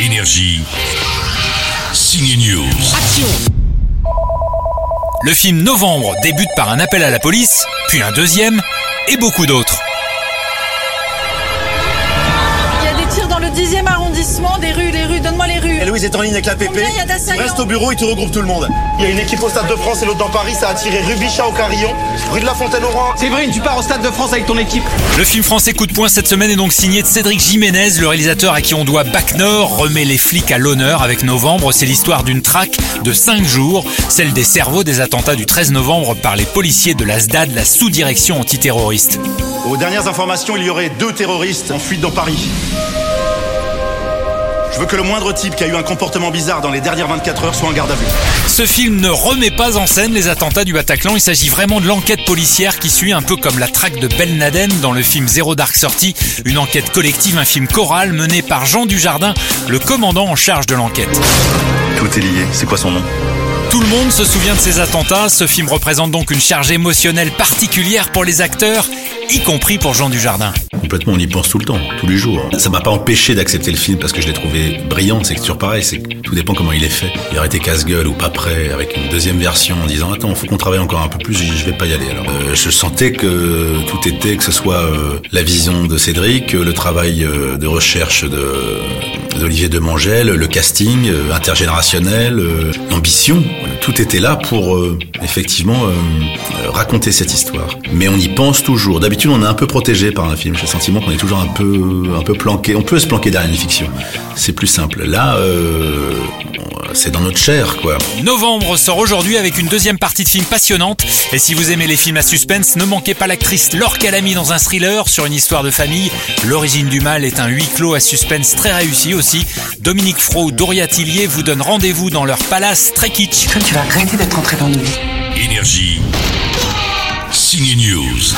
Énergie. Signe News. Le film Novembre débute par un appel à la police, puis un deuxième, et beaucoup d'autres. 10e arrondissement, des rues, les rues, donne-moi les rues. Et Louise est en ligne avec la PP. Combien il y a d'assaillants Reste au bureau et tu regroupes tout le monde. Il y a une équipe au Stade de France et l'autre dans Paris. Ça a tiré rue Bichat au Carillon, rue de la Fontaine au Roi. Séverine, tu pars au Stade de France avec ton équipe. Le film français Coup de poing cette semaine est donc signé de Cédric Jiménez, le réalisateur à qui on doit Bac Nord, remet les flics à l'honneur avec Novembre. C'est l'histoire d'une traque de 5 jours, celle des cerveaux des attentats du 13 novembre par les policiers de la SDAD, la sous-direction antiterroriste. Aux dernières informations, il y aurait deux terroristes en fuite dans Paris. Je veux que le moindre type qui a eu un comportement bizarre dans les dernières 24 heures soit en garde à vue. Ce film ne remet pas en scène les attentats du Bataclan, il s'agit vraiment de l'enquête policière qui suit un peu comme la traque de Ben Laden dans le film Zéro Dark Sortie, une enquête collective, un film choral mené par Jean Dujardin, le commandant en charge de l'enquête. Tout est lié. C'est quoi son nom? Tout le monde se souvient de ces attentats, ce film représente donc une charge émotionnelle particulière pour les acteurs, y compris pour Jean Dujardin. Complètement, on y pense tout le temps, tous les jours. Ça m'a pas empêché d'accepter le film parce que je l'ai trouvé brillant. C'est toujours pareil, c'est tout dépend comment il est fait. Il aurait été casse-gueule ou pas prêt avec une deuxième version en disant attends, faut qu'on travaille encore un peu plus. Je vais pas y aller. Alors, euh, je sentais que tout était, que ce soit euh, la vision de Cédric, le travail euh, de recherche de d'Olivier Demangel, le casting euh, intergénérationnel, euh, l'ambition, euh, tout était là pour effectivement raconter cette histoire. Mais on y pense toujours. D'habitude, on est un peu protégé par un film. J'ai le sentiment qu'on est toujours un peu, un peu planqué. On peut se planquer derrière une fiction. C'est plus simple. Là, c'est dans notre chair, quoi. Novembre sort aujourd'hui avec une deuxième partie de film passionnante. Et si vous aimez les films à suspense, ne manquez pas l'actrice Laure Calamy dans un thriller sur une histoire de famille. L'origine du mal est un huis clos à suspense très réussi aussi. Dominique Fro, Doria Tillier vous donnent rendez-vous dans leur palace très kitsch. Tu vas regretter d'être entré dans nos vies. Énergie. Signe News.